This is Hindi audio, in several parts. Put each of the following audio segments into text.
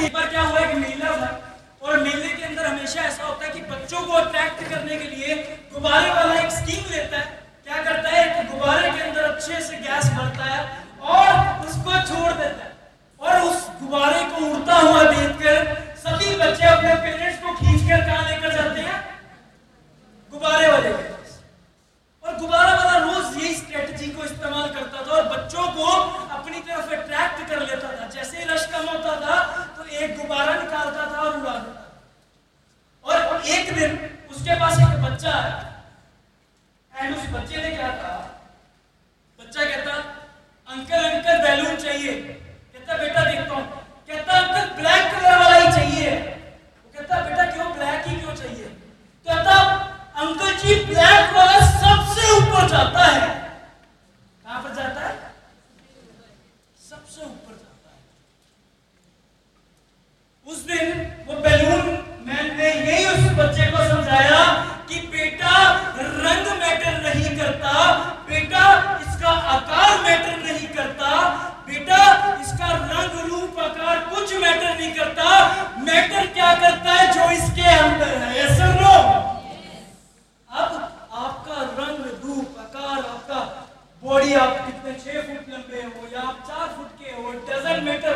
एक बार क्या हुआ? एक मेला था और मेले के अंदर हमेशा ऐसा होता है कि बच्चों को अट्रैक्ट करने के लिए गुब्बारे वाला एक स्कीम लेता है। क्या करता है? कि गुब्बारे के अंदर अच्छे से गैस भरता है और उसको छोड़ देता है। और उस गुब्बारे को उड़ता हुआ दिन उसके पास एक बच्चा है एंड उस बच्चे ने क्या कहा? बच्चा कहता, अंकल अंकल, बैलून चाहिए। कहता, बेटा, देखता हूँ। कहता, अंकल ब्लैक कलर वाला ही चाहिए। वो कहता, बेटा, क्यों ब्लैक ही क्यों चाहिए? कहता, अंकल जी ब्लैक वाला सबसे ऊपर जाता है। कहाँ पर जाता है? सबसे ऊपर जाता है। मैटर क्या करता है जो इसके अंदर है? Yes नो अब आपका रंग रूप आकार आपका बॉडी आप कितने छह फुट लंबे हो या आप चार फुट के हो डजेंट मैटर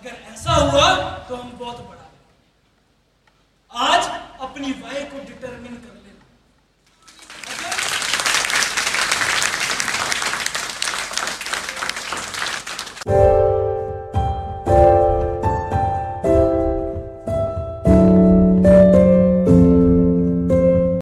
अगर ऐसा हुआ तो हम बहुत बड़ा